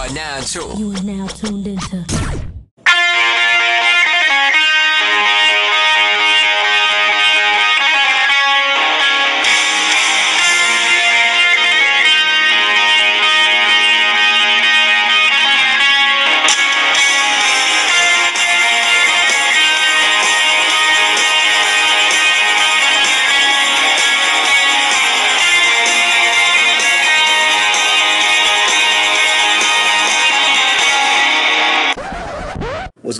are now tuned. You are now tuned into.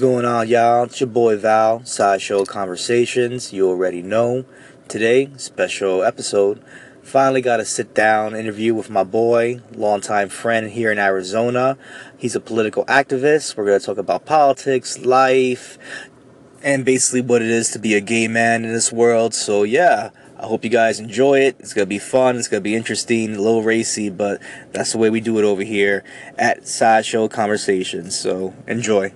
Going on, y'all? It's your boy Val, Sideshow Conversations. You already know. Today, special episode. Finally got a sit down interview with my boy, longtime friend here in Arizona. He's a political activist. We're going to talk about politics, life, and basically what it is to be a gay man in this world. So, yeah, I hope you guys enjoy it. It's going to be fun. It's going to be interesting, a little racy, but that's the way we do it over here at Sideshow Conversations. So, enjoy.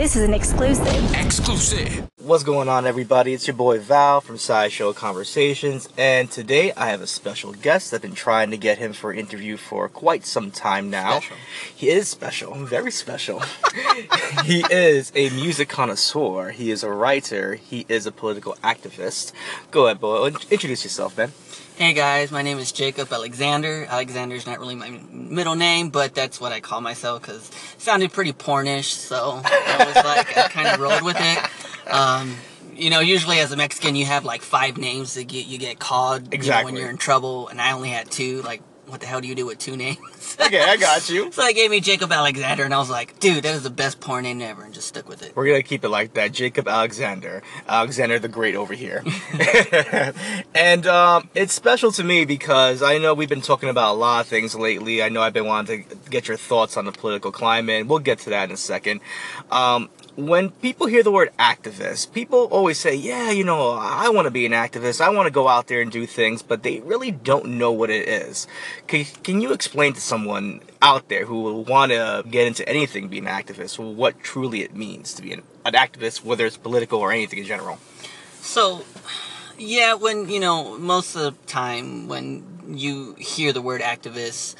This is an exclusive. Exclusive. What's going on, everybody? It's your boy Val from Sideshow Conversations, and today I have a special guest. I've been trying to get him for an interview for quite some time now. Special. He is special, very special. he is a music connoisseur. He is a writer. He is a political activist. Go ahead, boy. Introduce yourself, man. Hey guys, my name is Jacob Alexander. Alexander is not really my middle name, but that's what I call myself because it sounded pretty pornish, so I was like, I kind of rolled with it. Um, you know, usually as a Mexican, you have like five names that get you get called you know, when you're in trouble, and I only had two. Like, what the hell do you do with two names? Okay, I got you. so they gave me Jacob Alexander, and I was like, dude, that is the best porn name ever, and just stuck with it. We're gonna keep it like that. Jacob Alexander, Alexander the Great over here, and um, it's special to me because I know we've been talking about a lot of things lately. I know I've been wanting to get your thoughts on the political climate. We'll get to that in a second. Um, when people hear the word activist, people always say, "Yeah, you know, I want to be an activist. I want to go out there and do things," but they really don't know what it is. Can, can you explain to someone out there who will want to get into anything, being an activist, what truly it means to be an, an activist, whether it's political or anything in general? So, yeah, when you know, most of the time when you hear the word activist,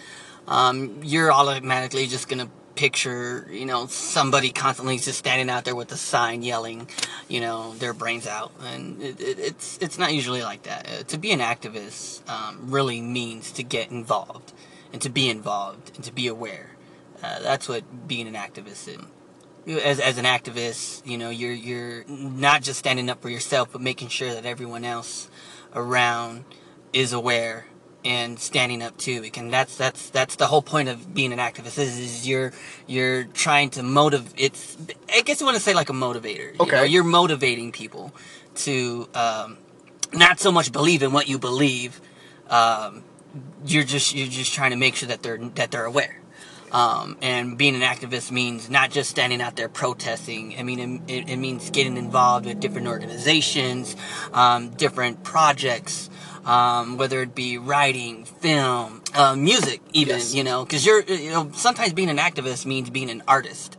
um, you're automatically just gonna picture, you know, somebody constantly just standing out there with a sign yelling, you know, their brains out, and it, it, it's it's not usually like that. Uh, to be an activist um, really means to get involved, and to be involved, and to be aware. Uh, that's what being an activist is as, as an activist, you know, you're you're not just standing up for yourself, but making sure that everyone else around is aware and standing up too. Because that's that's that's the whole point of being an activist is, is you're you're trying to motivate. It's I guess you want to say like a motivator. You Okay. know? you're motivating people to um, not so much believe in what you believe. Um, you're just you're just trying to make sure that they're that they're aware. Um, and being an activist means not just standing out there protesting. I mean, it, it means getting involved with different organizations, um, different projects, um, whether it be writing, film, uh, music, even. Yes. You know, because you're you know sometimes being an activist means being an artist,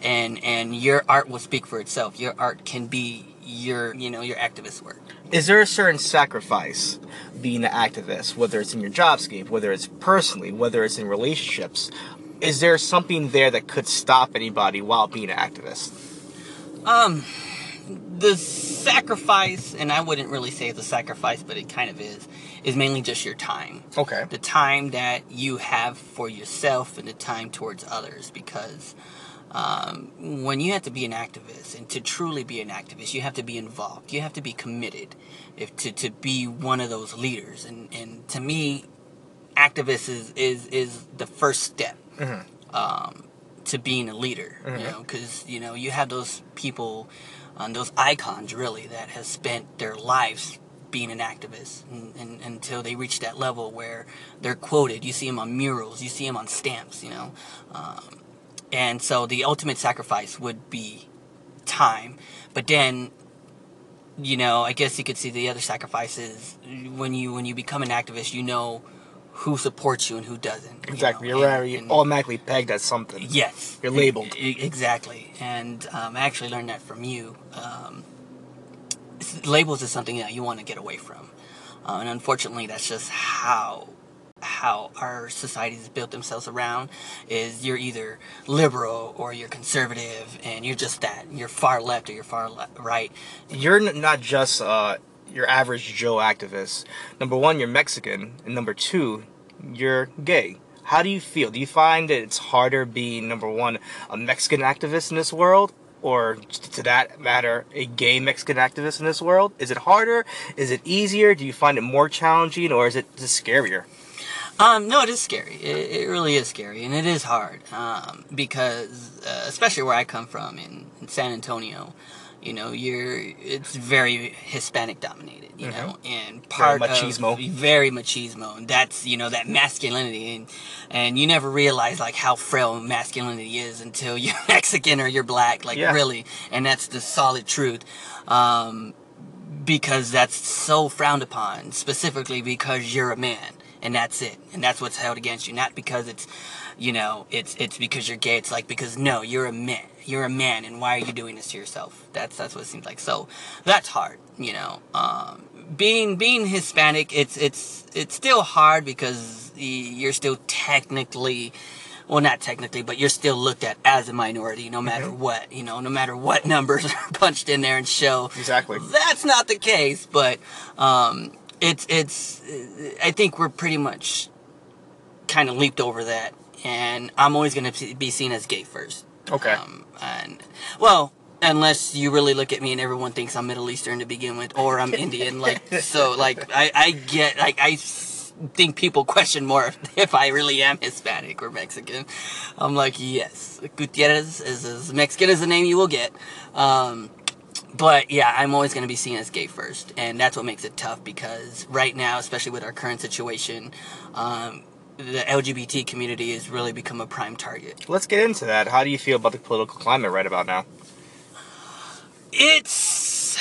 and and your art will speak for itself. Your art can be your you know your activist work. Is there a certain sacrifice being an activist, whether it's in your jobscape, whether it's personally, whether it's in relationships? Is there something there that could stop anybody while being an activist? Um, the sacrifice, and I wouldn't really say it's a sacrifice, but it kind of is, is mainly just your time. Okay. The time that you have for yourself and the time towards others, because um, when you have to be an activist and to truly be an activist, you have to be involved. You have to be committed, if to, to be one of those leaders. And and to me, activist is is is the first step um, to being a leader. You know, because you know you have those people, um, those icons really that have spent their lives being an activist and, and, until they reach that level where they're quoted. You see them on murals, you see them on stamps. You know, um, and so the ultimate sacrifice would be time, but then. You know, I guess you could see the other sacrifices when you when you become an activist. You know who supports you and who doesn't. you Exactly. know, You're and- very and- automatically pegged as something. Yes. You're labeled. Exactly. And um, I actually learned that from you. Um, labels is something that you want to get away from. Uh, and unfortunately, that's just how how our societies built themselves around is you're either liberal or you're conservative and you're just that you're far left or you're far le- right You're not just uh, your average Joe activist. Number one, you're Mexican, and number two, you're gay. How do you feel? Do you find that it's harder being number one a Mexican activist in this world, or to that matter, a gay Mexican activist in this world? Is it harder? Is it easier? Do you find it more challenging, or is it just scarier? Um, no, it is scary. It, it really is scary, and it is hard um, because, uh, especially where I come from in, in San Antonio, you know, you're it's very Hispanic dominated, you know, and part very machismo. of very machismo, and that's you know that masculinity, and and you never realize like how frail masculinity is until you're Mexican or you're black, like Yeah. really, and that's the solid truth. Um, because that's so frowned upon, specifically because you're a man, and that's it, and that's what's held against you. Not because it's, you know, it's it's because you're gay. It's like because no, you're a man. You're a man, and why are you doing this to yourself? That's that's what it seems like. So that's hard, you know. Um, being being Hispanic, it's it's it's still hard because you're still technically well not technically but you're still looked at as a minority no matter what you know no matter what numbers are punched in there and show Exactly. that's not the case but um it's it's i think we're pretty much kind of leaped over that and i'm always going to be seen as gay first. Okay. um, and well unless you really look at me and everyone thinks i'm middle eastern to begin with or i'm indian like so like i i get like I think people question more if, if i really am hispanic or mexican. I'm like yes gutierrez is as mexican as the name you will get. Um but yeah, I'm always going to be seen as gay first, and that's what makes it tough because right now, especially with our current situation, um, the LGBT community has really become a prime target. Let's get into that. How do you feel about the political climate right about now? It's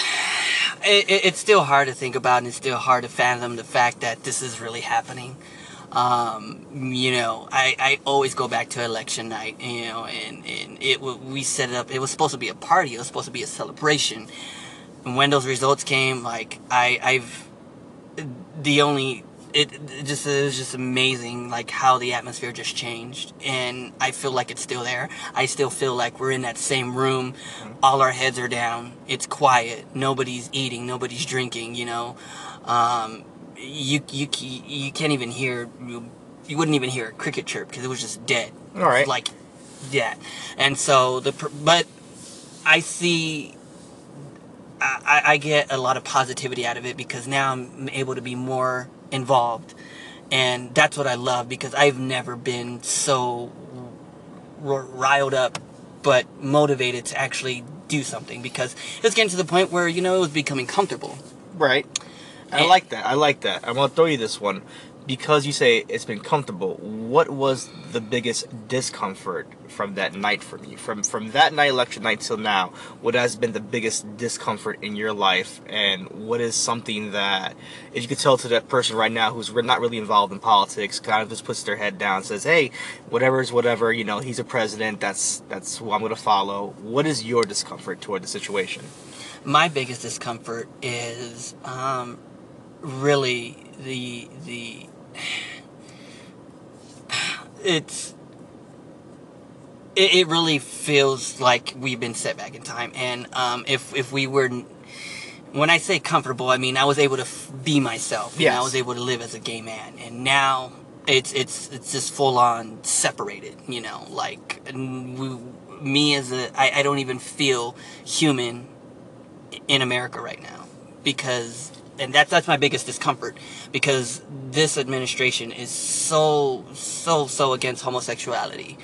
it, it- it's still hard to think about, and it's still hard to fathom the fact that this is really happening. Um, you know, I, I always go back to election night, you know, and, and it we set it up. It was supposed to be a party. It was supposed to be a celebration. And when those results came, like I I've the only it, it just it was just amazing like how the atmosphere just changed and i feel like it's still there i still feel like we're in that same room all our heads are down it's quiet nobody's eating nobody's drinking you know um, you you you can't even hear you, you wouldn't even hear a cricket chirp because it was just dead All right. like that and so the but i see I, I get a lot of positivity out of it because now I'm able to be more involved. And that's what I love because I've never been so r- riled up but motivated to actually do something because it's getting to the point where, you know, it was becoming comfortable. Right. I like that. I like that. I'm gonna throw you this one. Because you say it's been comfortable, what was the biggest discomfort from that night for you? From from that night election night till now, what has been the biggest discomfort in your life and what is something that if you could tell to that person right now who's not really involved in politics, kind of just puts their head down, says, Hey, whatever is whatever, you know, he's a president, that's that's who I'm gonna follow. What is your discomfort toward the situation? My biggest discomfort is um, really the the it's it, it really feels like we've been set back in time. And um, if if we were when I say comfortable I mean I was able to f- be myself. Yeah, I was able to live as a gay man. And now it's it's it's just full on separated you know like we, me as a I, I don't even feel human in America right now because and that's that's my biggest discomfort because this administration is so so so against homosexuality.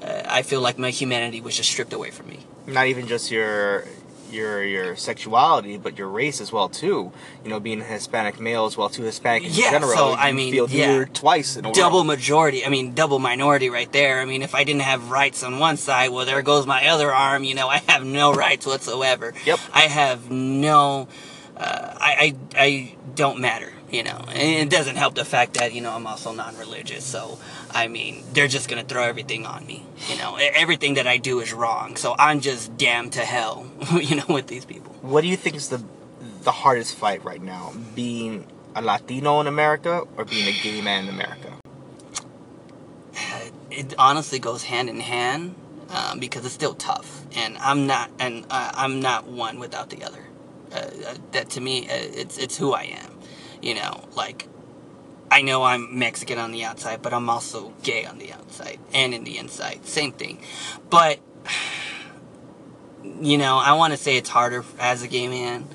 Uh, I feel like my humanity was just stripped away from me. not even just your your your sexuality, but your race as well too. You know, being a Hispanic male as well too, Hispanic in Yeah, general. so, I mean, feel yeah. twice in a Double row. majority, I mean double minority right there. I mean if I didn't have rights on one side, well there goes my other arm, you know, I have no rights whatsoever. Yep. I have no uh, I, I I don't matter, you know. And it doesn't help the fact that, you know, I'm also non-religious. So, I mean, they're just going to throw everything on me, you know. Everything that I do is wrong. So, I'm just damned to hell, you know, with these people. What do you think is the the hardest fight right now? Being a Latino in America or being a gay man in America? it honestly goes hand in hand um, because it's still tough, and I'm not, and uh, I'm not one without the other. Uh, that to me, uh, it's it's who I am. You know, like I know I'm Mexican on the outside, but I'm also gay on the outside and in the inside. Same thing, but you know, I want to say it's harder as a gay man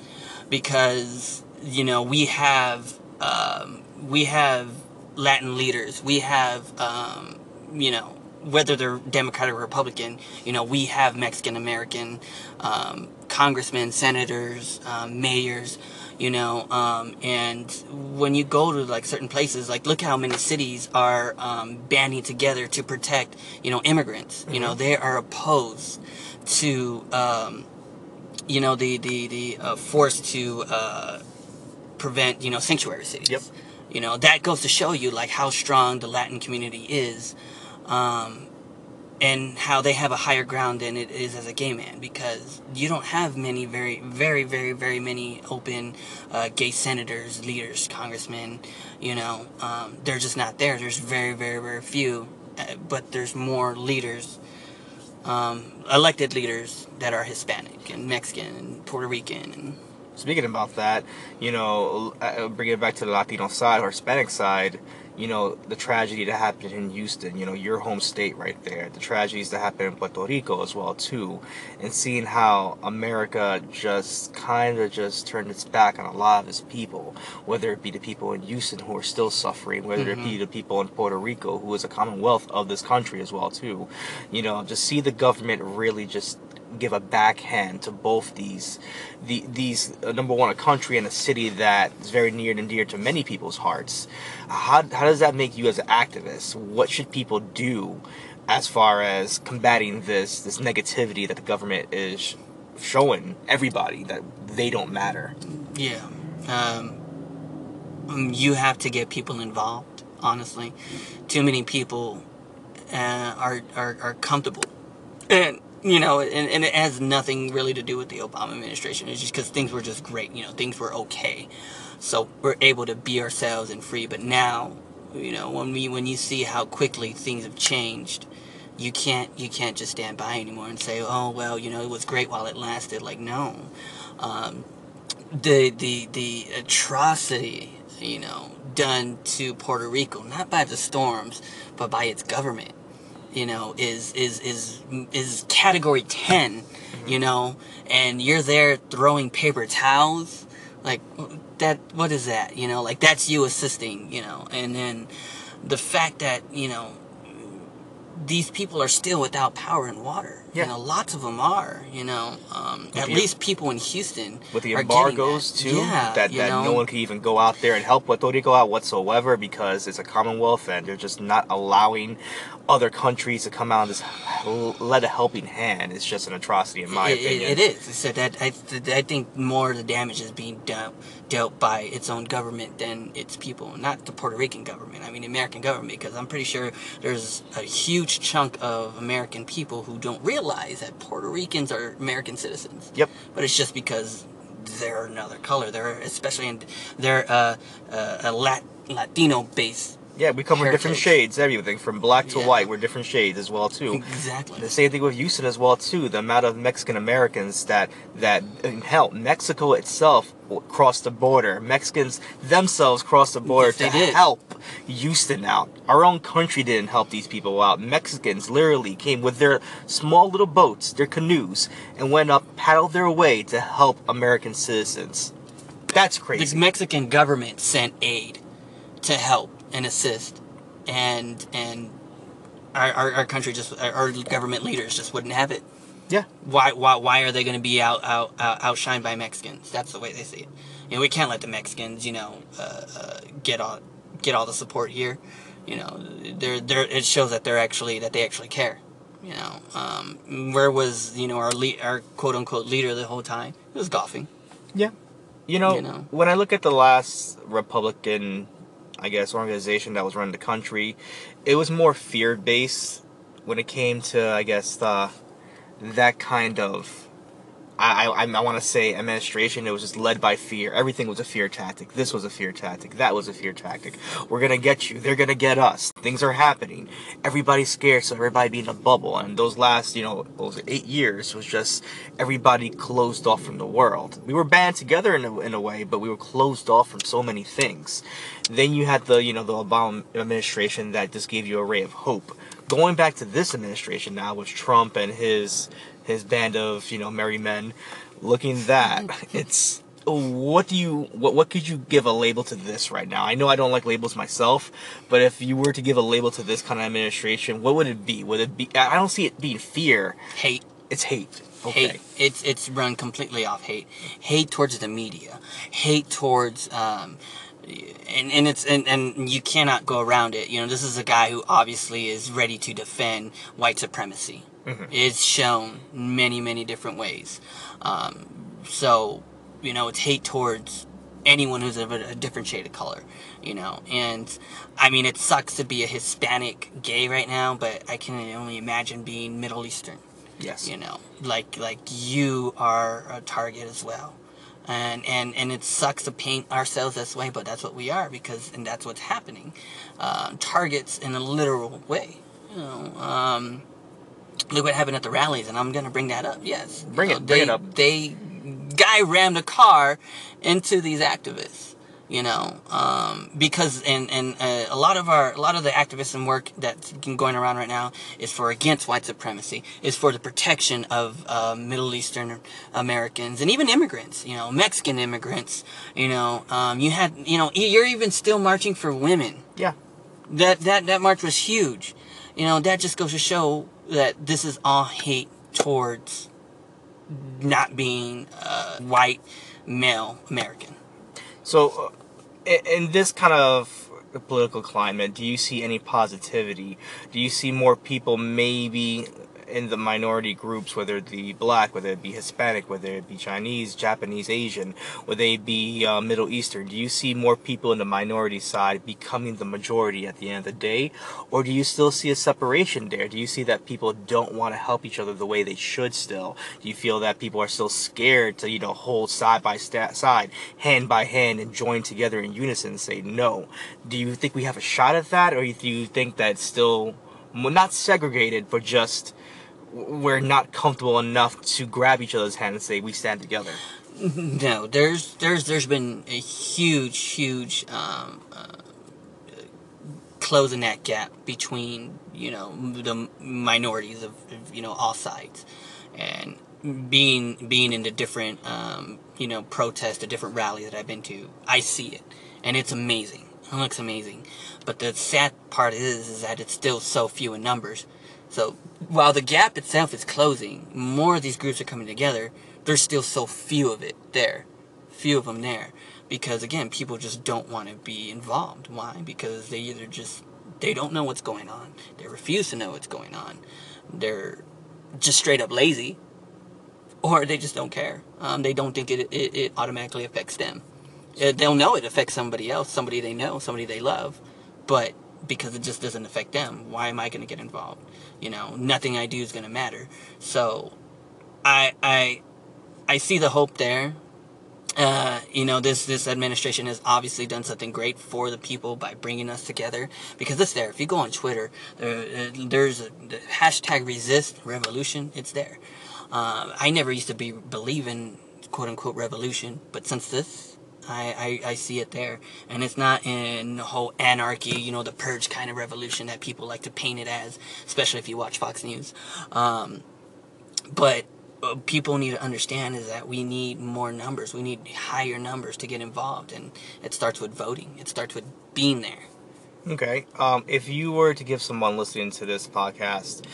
because you know we have um, we have Latin leaders, we have um, you know whether they're Democrat or Republican, you know, we have Mexican American um, congressmen, senators, um, mayors, you know, um, and when you go to like certain places, like look how many cities are um, banding together to protect, you know, immigrants. Mm-hmm. You know, they are opposed to, um, you know, the the the uh, force to uh, prevent, you know, sanctuary cities. Yep. You know, that goes to show you like how strong the Latin community is um, and how they have a higher ground than it is as a gay man because you don't have many very very very very many open uh, gay senators leaders congressmen you know um, they're just not there. There's very very very few uh, but there's more leaders um, elected leaders that are hispanic and mexican and puerto rican and speaking about that you know uh, bringing it back to the latino side or hispanic side you know, the tragedy that happened in Houston, you know, your home state right there, the tragedies that happened in Puerto Rico as well too, and seeing how America just kind of just turned its back on a lot of its people, whether it be the people in Houston who are still suffering, whether mm-hmm. it be mm-hmm. the people in Puerto Rico who is a commonwealth of this country as well too, you know, just see the government really just give a backhand to both these the, these uh, number one a country and a city that is very near and dear to many people's hearts. How, how does that make you as an activist what should people do as far as combating this this negativity that the government is showing everybody that they don't matter? Yeah um, um you have to get people involved honestly. Too many people uh, are, are are comfortable. And you know, and, and it has nothing really to do with the Obama administration. It's just because things were just great, you know, things were okay. So we're able to be ourselves and free. But now, you know, when we when you see how quickly things have changed, you can't you can't just stand by anymore and say, oh well, you know, it was great while it lasted. Like no, um, the the the atrocity, you know, done to Puerto Rico, not by the storms, but by its government you know, is is is is category 10, mm-hmm. you know, and you're there throwing paper towels, like that what is that, you know? Like that's you assisting, you know. And then the fact that, you know, these people are still without power and water. Yeah. You know, lots of them are. You know, um, at least people in Houston with the embargoes too. Yeah, that that know? no one can even go out there and help Puerto Rico out whatsoever because it's a Commonwealth and they're just not allowing other countries to come out and just let a helping hand. It's just an atrocity in my it, opinion. It is. So that I I think more of the damage is being dealt dealt by its own government than its people, not the Puerto Rican government. I mean, the American government, because I'm pretty sure there's a huge chunk of American people who don't realize realize that Puerto Ricans are American citizens. Yep. But it's just because they're another color. They're especially in they're uh, uh, a Lat- Latino base yeah, we come in different shades, everything from black to yeah. white. We're different shades as well too. Exactly. The same thing with Houston as well too. The amount of Mexican Americans that that hell, Mexico itself crossed the border. Mexicans themselves crossed the border yes, to help Houston out. Our own country didn't help these people out. Mexicans literally came with their small little boats, their canoes, and went up, paddled their way to help American citizens. That's crazy. The Mexican government sent aid to help and assist, and and our, our, our country just our government leaders just wouldn't have it. Yeah. Why why why are they going to be out, out out outshined by Mexicans? That's the way they see it. You know, we can't let the Mexicans, you know, uh, uh, get all get all the support here. You know, they're, they're, it shows that they're actually that they actually care. You know, um, where was you know our lead, our quote unquote leader the whole time? It was golfing. Yeah. You know, you know, when I look at the last Republican I guess, organization that was running the country. It was more fear based when it came to, I guess, that kind of I I, I want to say administration. It was just led by fear. Everything was a fear tactic. This was a fear tactic. That was a fear tactic. We're gonna get you. They're gonna get us. Things are happening. Everybody's scared, so everybody be in a bubble. And those last, you know, those eight years was just everybody closed off from the world. We were band together in a, in a way, but we were closed off from so many things. Then you had the, you know, the Obama administration that just gave you a ray of hope. Going back to this administration now with Trump and his his band of, you know, merry men, looking that, it's what do you what what could you give a label to this right now? I know I don't like labels myself, but if you were to give a label to this kind of administration, what would it be? Would it be I don't see it being fear. Hate. It's hate. Okay. Hate. It's it's run completely off hate. Hate towards the media. Hate towards um, and, and it's and, and you cannot go around it. You know, this is a guy who obviously is ready to defend white supremacy. It's shown many many different ways. Um, so you know, it's hate towards anyone who's of a, a different shade of color. You know, and I mean, it sucks to be a Hispanic gay right now, but I can only imagine being Middle Eastern Yes. you know like like you are a target as well and and and it sucks to paint ourselves this way but that's what we are because and that's what's happening um, targets in a literal way you know um, look what happened at the rallies and i'm gonna bring that up yes You Bring know, it- bring they, it up. they guy rammed a car into these activists you know um, because and and uh, a lot of our a lot of the activism work that's going around right now is for against white supremacy is for the protection of uh, middle eastern americans and even immigrants you know mexican immigrants you know um, you had you know you're even still marching for women Yeah. that that that march was huge you know that just goes to show that this is all hate towards not being a white male american So, uh, in this kind of political climate, do you see any positivity? Do you see more people maybe in the minority groups, whether it be black, whether it be Hispanic, whether it be Chinese, Japanese, Asian, whether it be uh, Middle Eastern? Do you see more people in the minority side becoming the majority at the end of the day? Or do you still see a separation there? Do you see that people don't want to help each other the way they should still? Do you feel that people are still scared to, you know, hold side by side, hand by hand, and join together in unison and say no? Do you think we have a shot at that? Or do you think that it's still not segregated, but just we're not comfortable enough to grab each other's hand and say we stand together? No, there's there's there's been a huge huge um, uh, closing that gap between you know the minorities of, you know all sides, and being being in the different um, you know protests, the different rallies that I've been to, I see it, and it's amazing. It looks amazing, but the sad part is is that it's still so few in numbers. So while the gap itself is closing, more of these groups are coming together. There's still so few of it there, few of them there, because again, people just don't want to be involved. Why? Because they either just they don't know what's going on, they refuse to know what's going on, they're just straight up lazy, or they just don't care. Um, they don't think it, it, it automatically affects them. Uh, They'll know it affects somebody else, somebody they know, somebody they love, but because it just doesn't affect them, why am I going to get involved? You know, nothing I do is going to matter. So, I I I see the hope there. Uh, you know, this this administration has obviously done something great for the people by bringing us together because it's there. If you go on Twitter, there, uh, there's a the hashtag resist revolution. It's there. Uh, I never used to be believe in quote unquote revolution, but since this, I, I, I see it there. And it's not in the whole anarchy, you know, the purge kind of revolution that people like to paint it as, especially if you watch Fox News. Um, but uh, people need to understand is that we need more numbers. We need higher numbers to get involved. And it starts with voting, it starts with being there. Okay. Um, if you were to give someone listening to this podcast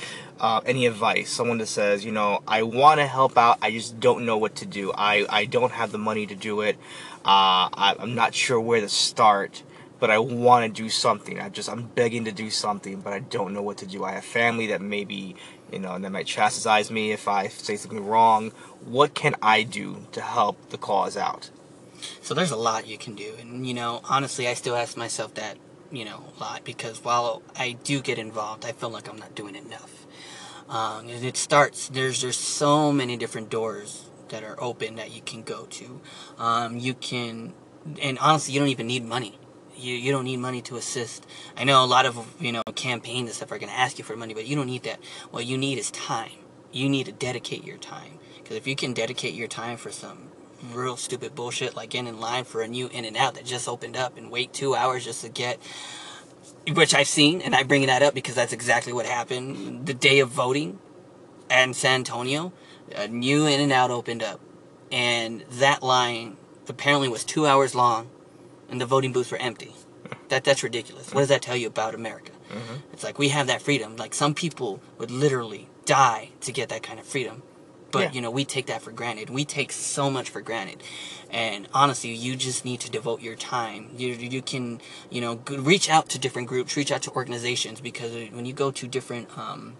uh, any advice, someone that says, you know, I want to help out, I just don't know what to do. I, I don't have the money to do it. Uh, I, I'm not sure where to start, but I want to do something. I just I'm begging to do something, but I don't know what to do. I have family that maybe you know that might chastise me if I say something wrong. What can I do to help the cause out? So there's a lot you can do. And, you know, honestly, I still ask myself that, you know, a lot because while I do get involved, I feel like I'm not doing enough. Um, it starts, there's, there's so many different doors that are open that you can go to. Um, you can, and honestly, you don't even need money. You, you don't need money to assist. I know a lot of you know campaigns and stuff are going to ask you for money, but you don't need that. What you need is time. You need to dedicate your time because if you can dedicate your time for some real stupid bullshit like getting in line for a new in and out that just opened up and wait two hours just to get which I've seen, and I bring that up because that's exactly what happened the day of voting in San Antonio. A new In and Out opened up, and that line apparently was two hours long, and the voting booths were empty. That that's ridiculous. What does that tell you about America? Mm-hmm. It's like we have that freedom. Like some people would literally die to get that kind of freedom. But Yeah. you know, we take that for granted. We take so much for granted. And honestly, you just need to devote your time. You you can, you know, reach out to different groups, reach out to organizations because when you go to different um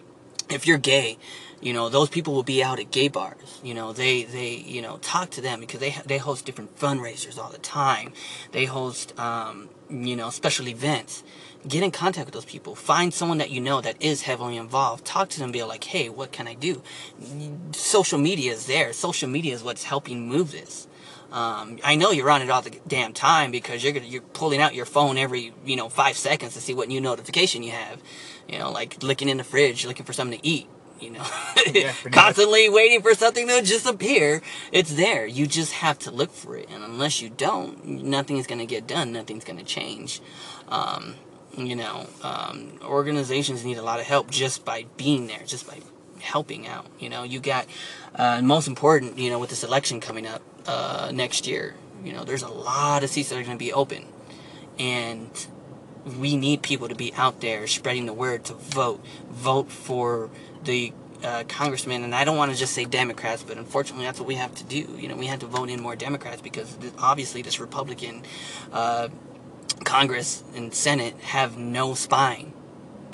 if you're gay, you know those people will be out at gay bars. You know they they you know talk to them because they they host different fundraisers all the time. They host um, you know special events. Get in contact with those people. Find someone that you know that is heavily involved. Talk to them. Be like, hey, what can I do? Social media is there. Social media is what's helping move this. Um, I know you're on it all the damn time because you're gonna, you're pulling out your phone every you know five seconds to see what new notification you have. You know, like looking in the fridge, looking for something to eat. You know, Yeah, pretty much. constantly waiting for something to just appear. It's there. You just have to look for it, and unless you don't, nothing's gonna get done. Nothing's gonna change. Um, you know, um, organizations need a lot of help just by being there, just by helping out. You know, you got, uh, most important, you know, with this election coming up uh, next year, you know, there's a lot of seats that are going to be open. And we need people to be out there spreading the word to vote. Vote for the uh, congressman, and I don't want to just say Democrats, but unfortunately, that's what we have to do. You know, we have to vote in more Democrats because obviously this Republican uh, Congress and Senate have no spine.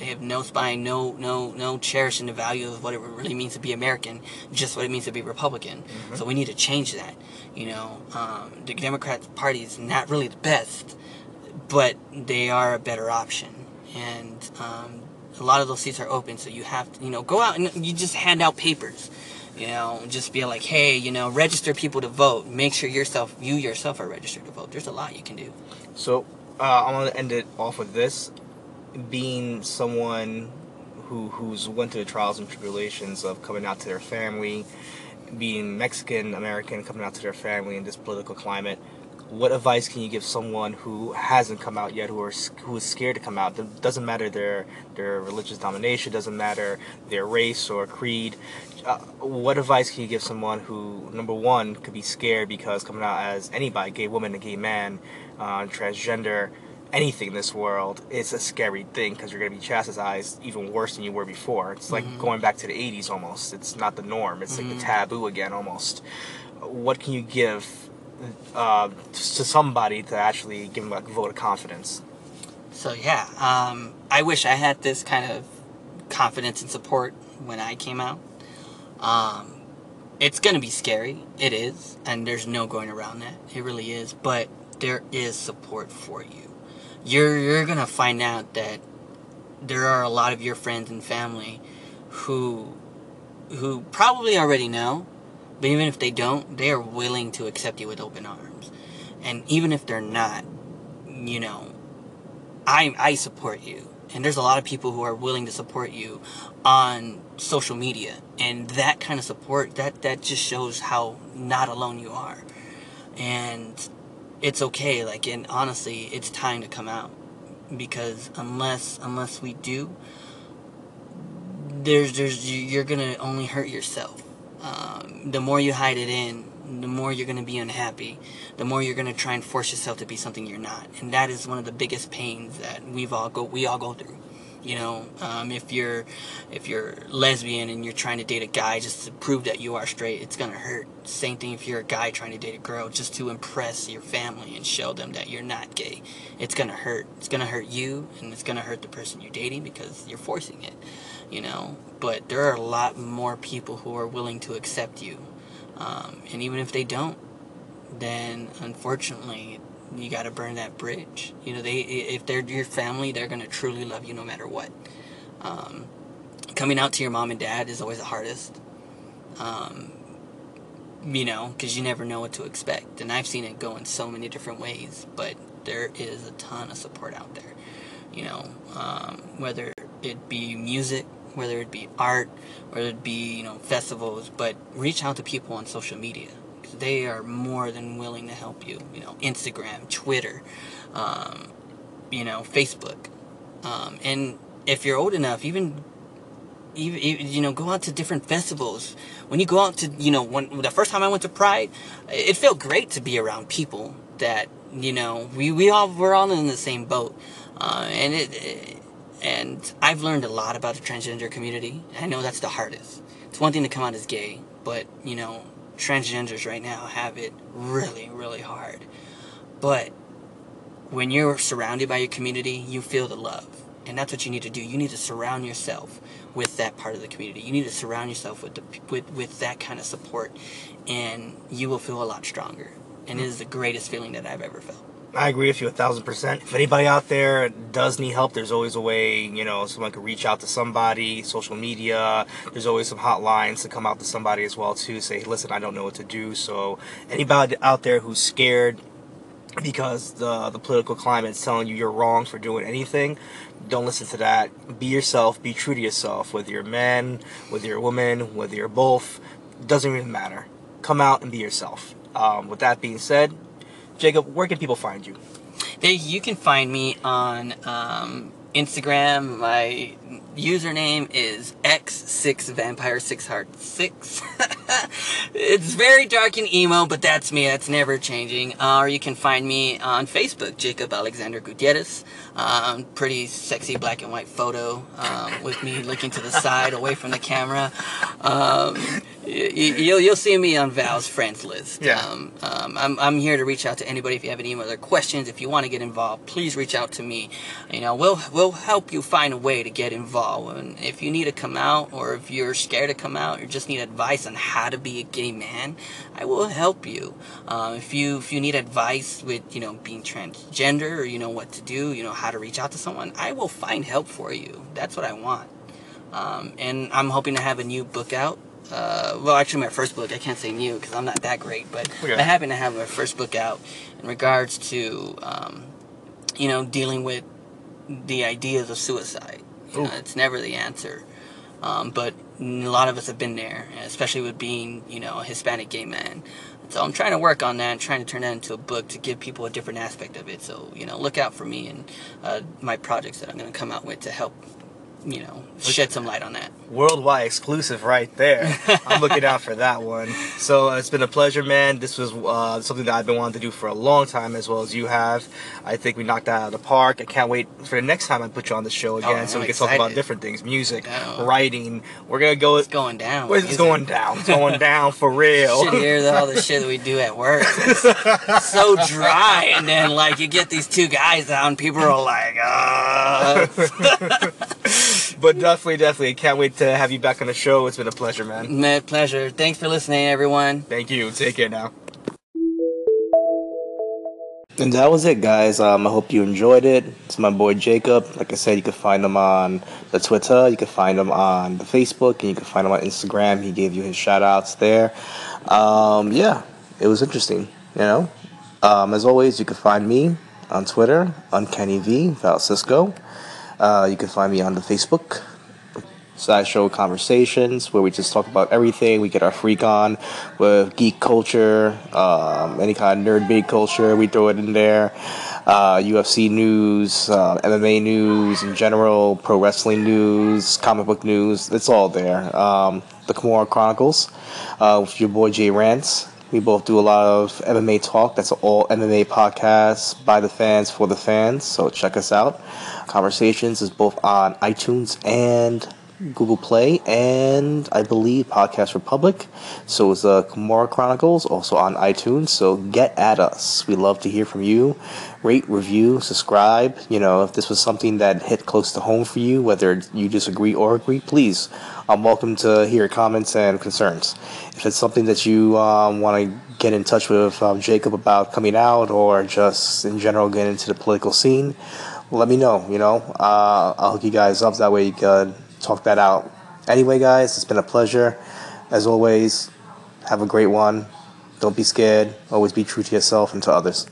They have no spine, no no no cherishing the value of what it really means to be American, just what it means to be Republican. So we need to change that. You know, um, the Democrat Party is not really the best, but they are a better option. And um, a lot of those seats are open, so you have to, you know, go out and you just hand out papers. You know, just be like, hey, you know, register people to vote. Make sure yourself, you yourself, are registered to vote. There's a lot you can do. So uh, I want to end it off with this: being someone who who's went through the trials and tribulations of coming out to their family, being Mexican American, coming out to their family in this political climate. What advice can you give someone who hasn't come out yet, who are who is scared to come out? It doesn't matter their their religious domination, doesn't matter their race or creed. Uh, what advice can you give someone who, number one, could be scared because coming out as anybody, gay woman, a gay man, uh, transgender, anything in this world, it's a scary thing because you're going to be chastised even worse than you were before. It's like going back to the 80s almost. It's not the norm. It's like the taboo again almost. What can you give uh, to somebody to actually give them a vote of confidence? So yeah, um, I wish I had this kind of confidence and support when I came out. Um, it's gonna be scary. It is, and there's no going around that. It really is. But there is support for you. You're you're gonna find out that there are a lot of your friends and family who who probably already know, but even if they don't, they are willing to accept you with open arms. And even if they're not, you know, I I support you. And there's a lot of people who are willing to support you on social media. And that kind of support that that just shows how not alone you are. And it's okay like and honestly, it's time to come out because unless unless we do there's there's you're to only hurt yourself. Um, the more you hide it in, the more you're to be unhappy. The more you're to try and force yourself to be something you're not, and that is one of the biggest pains that we've all go we all go through. You know, um, if you're if you're lesbian and you're trying to date a guy just to prove that you are straight, it's gonna hurt. Same thing if you're a guy trying to date a girl just to impress your family and show them that you're not gay. It's gonna hurt. It's gonna hurt you, and it's gonna hurt the person you're dating because you're forcing it. You know, but there are a lot more people who are willing to accept you, um, and even if they don't, then unfortunately you got to burn that bridge. You know, they if they're your family, they're gonna truly love you no matter what. Um, coming out to your mom and dad is always the hardest. Um, you know, because you never know what to expect. And I've seen it go in so many different ways, but there is a ton of support out there. You know, um, whether it be music, whether it be art, whether it be you know festivals, but reach out to people on social media. They are more than willing to help you. You know, Instagram, Twitter, um, you know, Facebook, um, and if you're old enough, even even you know go out to different festivals. When you go out to you know when the first time i went to pride it felt great to be around people that you know we, we all we're all in the same boat. Uh, and it and i've learned a lot about the transgender community. I know that's the hardest. It's one thing to come out as gay but you know transgenders right now have it really really hard but when you're surrounded by your community, you feel the love. And that's what you need to do. You need to surround yourself with that part of the community. You need to surround yourself with the with, with that kind of support and you will feel a lot stronger. And it hmm. is the greatest feeling that I've ever felt. I agree with you a thousand percent. If anybody out there does need help, there's always a way, you know, someone could reach out to somebody, social media. There's always some hotlines to come out to somebody as well too. Say, listen, I don't know what to do. So anybody out there who's scared because the the political climate is telling you you're wrong for doing anything, don't listen to that. Be yourself. Be true to yourself. Whether you're a man, whether you're a woman, whether you're both, doesn't even matter. Come out and be yourself. Um, with that being said, Jacob, where can people find you? They, you can find me on um, Instagram. My username is X6Vampire6Heart6. it's very dark and emo, but that's me. That's never changing. Uh, or you can find me on Facebook, Jacob Alexander Gutierrez. Um, pretty sexy black and white photo um, with me looking to the side, away from the camera. Um, you, you'll you'll see me on Val's friends list. Yeah. Um, um, I'm I'm here to reach out to anybody if you have any other questions. If you want to get involved, please reach out to me. You know, we'll we'll help you find a way to get involved. And if you need to come out, or if you're scared to come out, or just need advice on how to be a gay man, I will help you. Um, if you if you need advice with you know being transgender, or you know what to do, you know how to reach out to someone, I will find help for you. That's what I want. Um, and I'm hoping to have a new book out. Uh, well, actually, my first book. I can't say new because I'm not that great, but Okay. I happen to have my first book out in regards to, um, you know, dealing with the ideas of suicide. You know, it's never the answer, um, but a lot of us have been there, especially with being, you know, a Hispanic gay man. So I'm trying to work on that and trying to turn that into a book to give people a different aspect of it. So you know, look out for me and uh, my projects that I'm going to come out with to help, you know, shed some light on that. Worldwide exclusive right there. I'm looking out for that one. So uh, it's been a pleasure, man. This was uh, something that I've been wanting to do for a long time, as well as you have. I think we knocked that out of the park. I can't wait for the next time I put you on the show again, Oh, so we can talk about different things, music, Oh. writing. We're gonna go. It's going down. This going down? It's going down for real. should hear all the shit that we do at work. It's so dry, and then like you get these two guys out, and people are like, uh but definitely, definitely, can't wait to have you back on the show. It's been a pleasure, man. My pleasure. Thanks for listening, everyone. Thank you. Take care now. And that was it, guys. Um, I hope you enjoyed it. It's my boy Jacob. Like I said, you can find him on the Twitter, you can find him on the Facebook, and you can find him on Instagram. He gave you his shout outs there. Um, yeah, it was interesting, you know. Um, as always, you can find me on Twitter, Uncanny V, Val Cisco. Uh, you can find me on the Facebook, Sideshow Conversations, where we just talk about everything. We get our freak on with geek culture, um, any kind of nerd bait culture, we throw it in there. Uh, UFC news, uh, MMA news in general, pro wrestling news, comic book news, it's all there. Um, the Kimura Chronicles uh, with your boy Jay Rants. We both do a lot of MMA talk. That's all MMA podcasts by the fans for the fans. So check us out. Conversations is both on iTunes and Google Play, and I believe Podcast Republic. So is uh, Kimura Chronicles also on iTunes. So get at us. We love to hear from you. Rate, review, subscribe. You know, if this was something that hit close to home for you, whether you disagree or agree, please. I'm welcome to hear comments and concerns. If it's something that you um, want to get in touch with um, Jacob about coming out or just in general get into the political scene, let me know. You know, uh, I'll hook you guys up. That way you can talk that out. Anyway, guys, it's been a pleasure. As always, Have a great one. Don't be scared. Always be true to yourself and to others.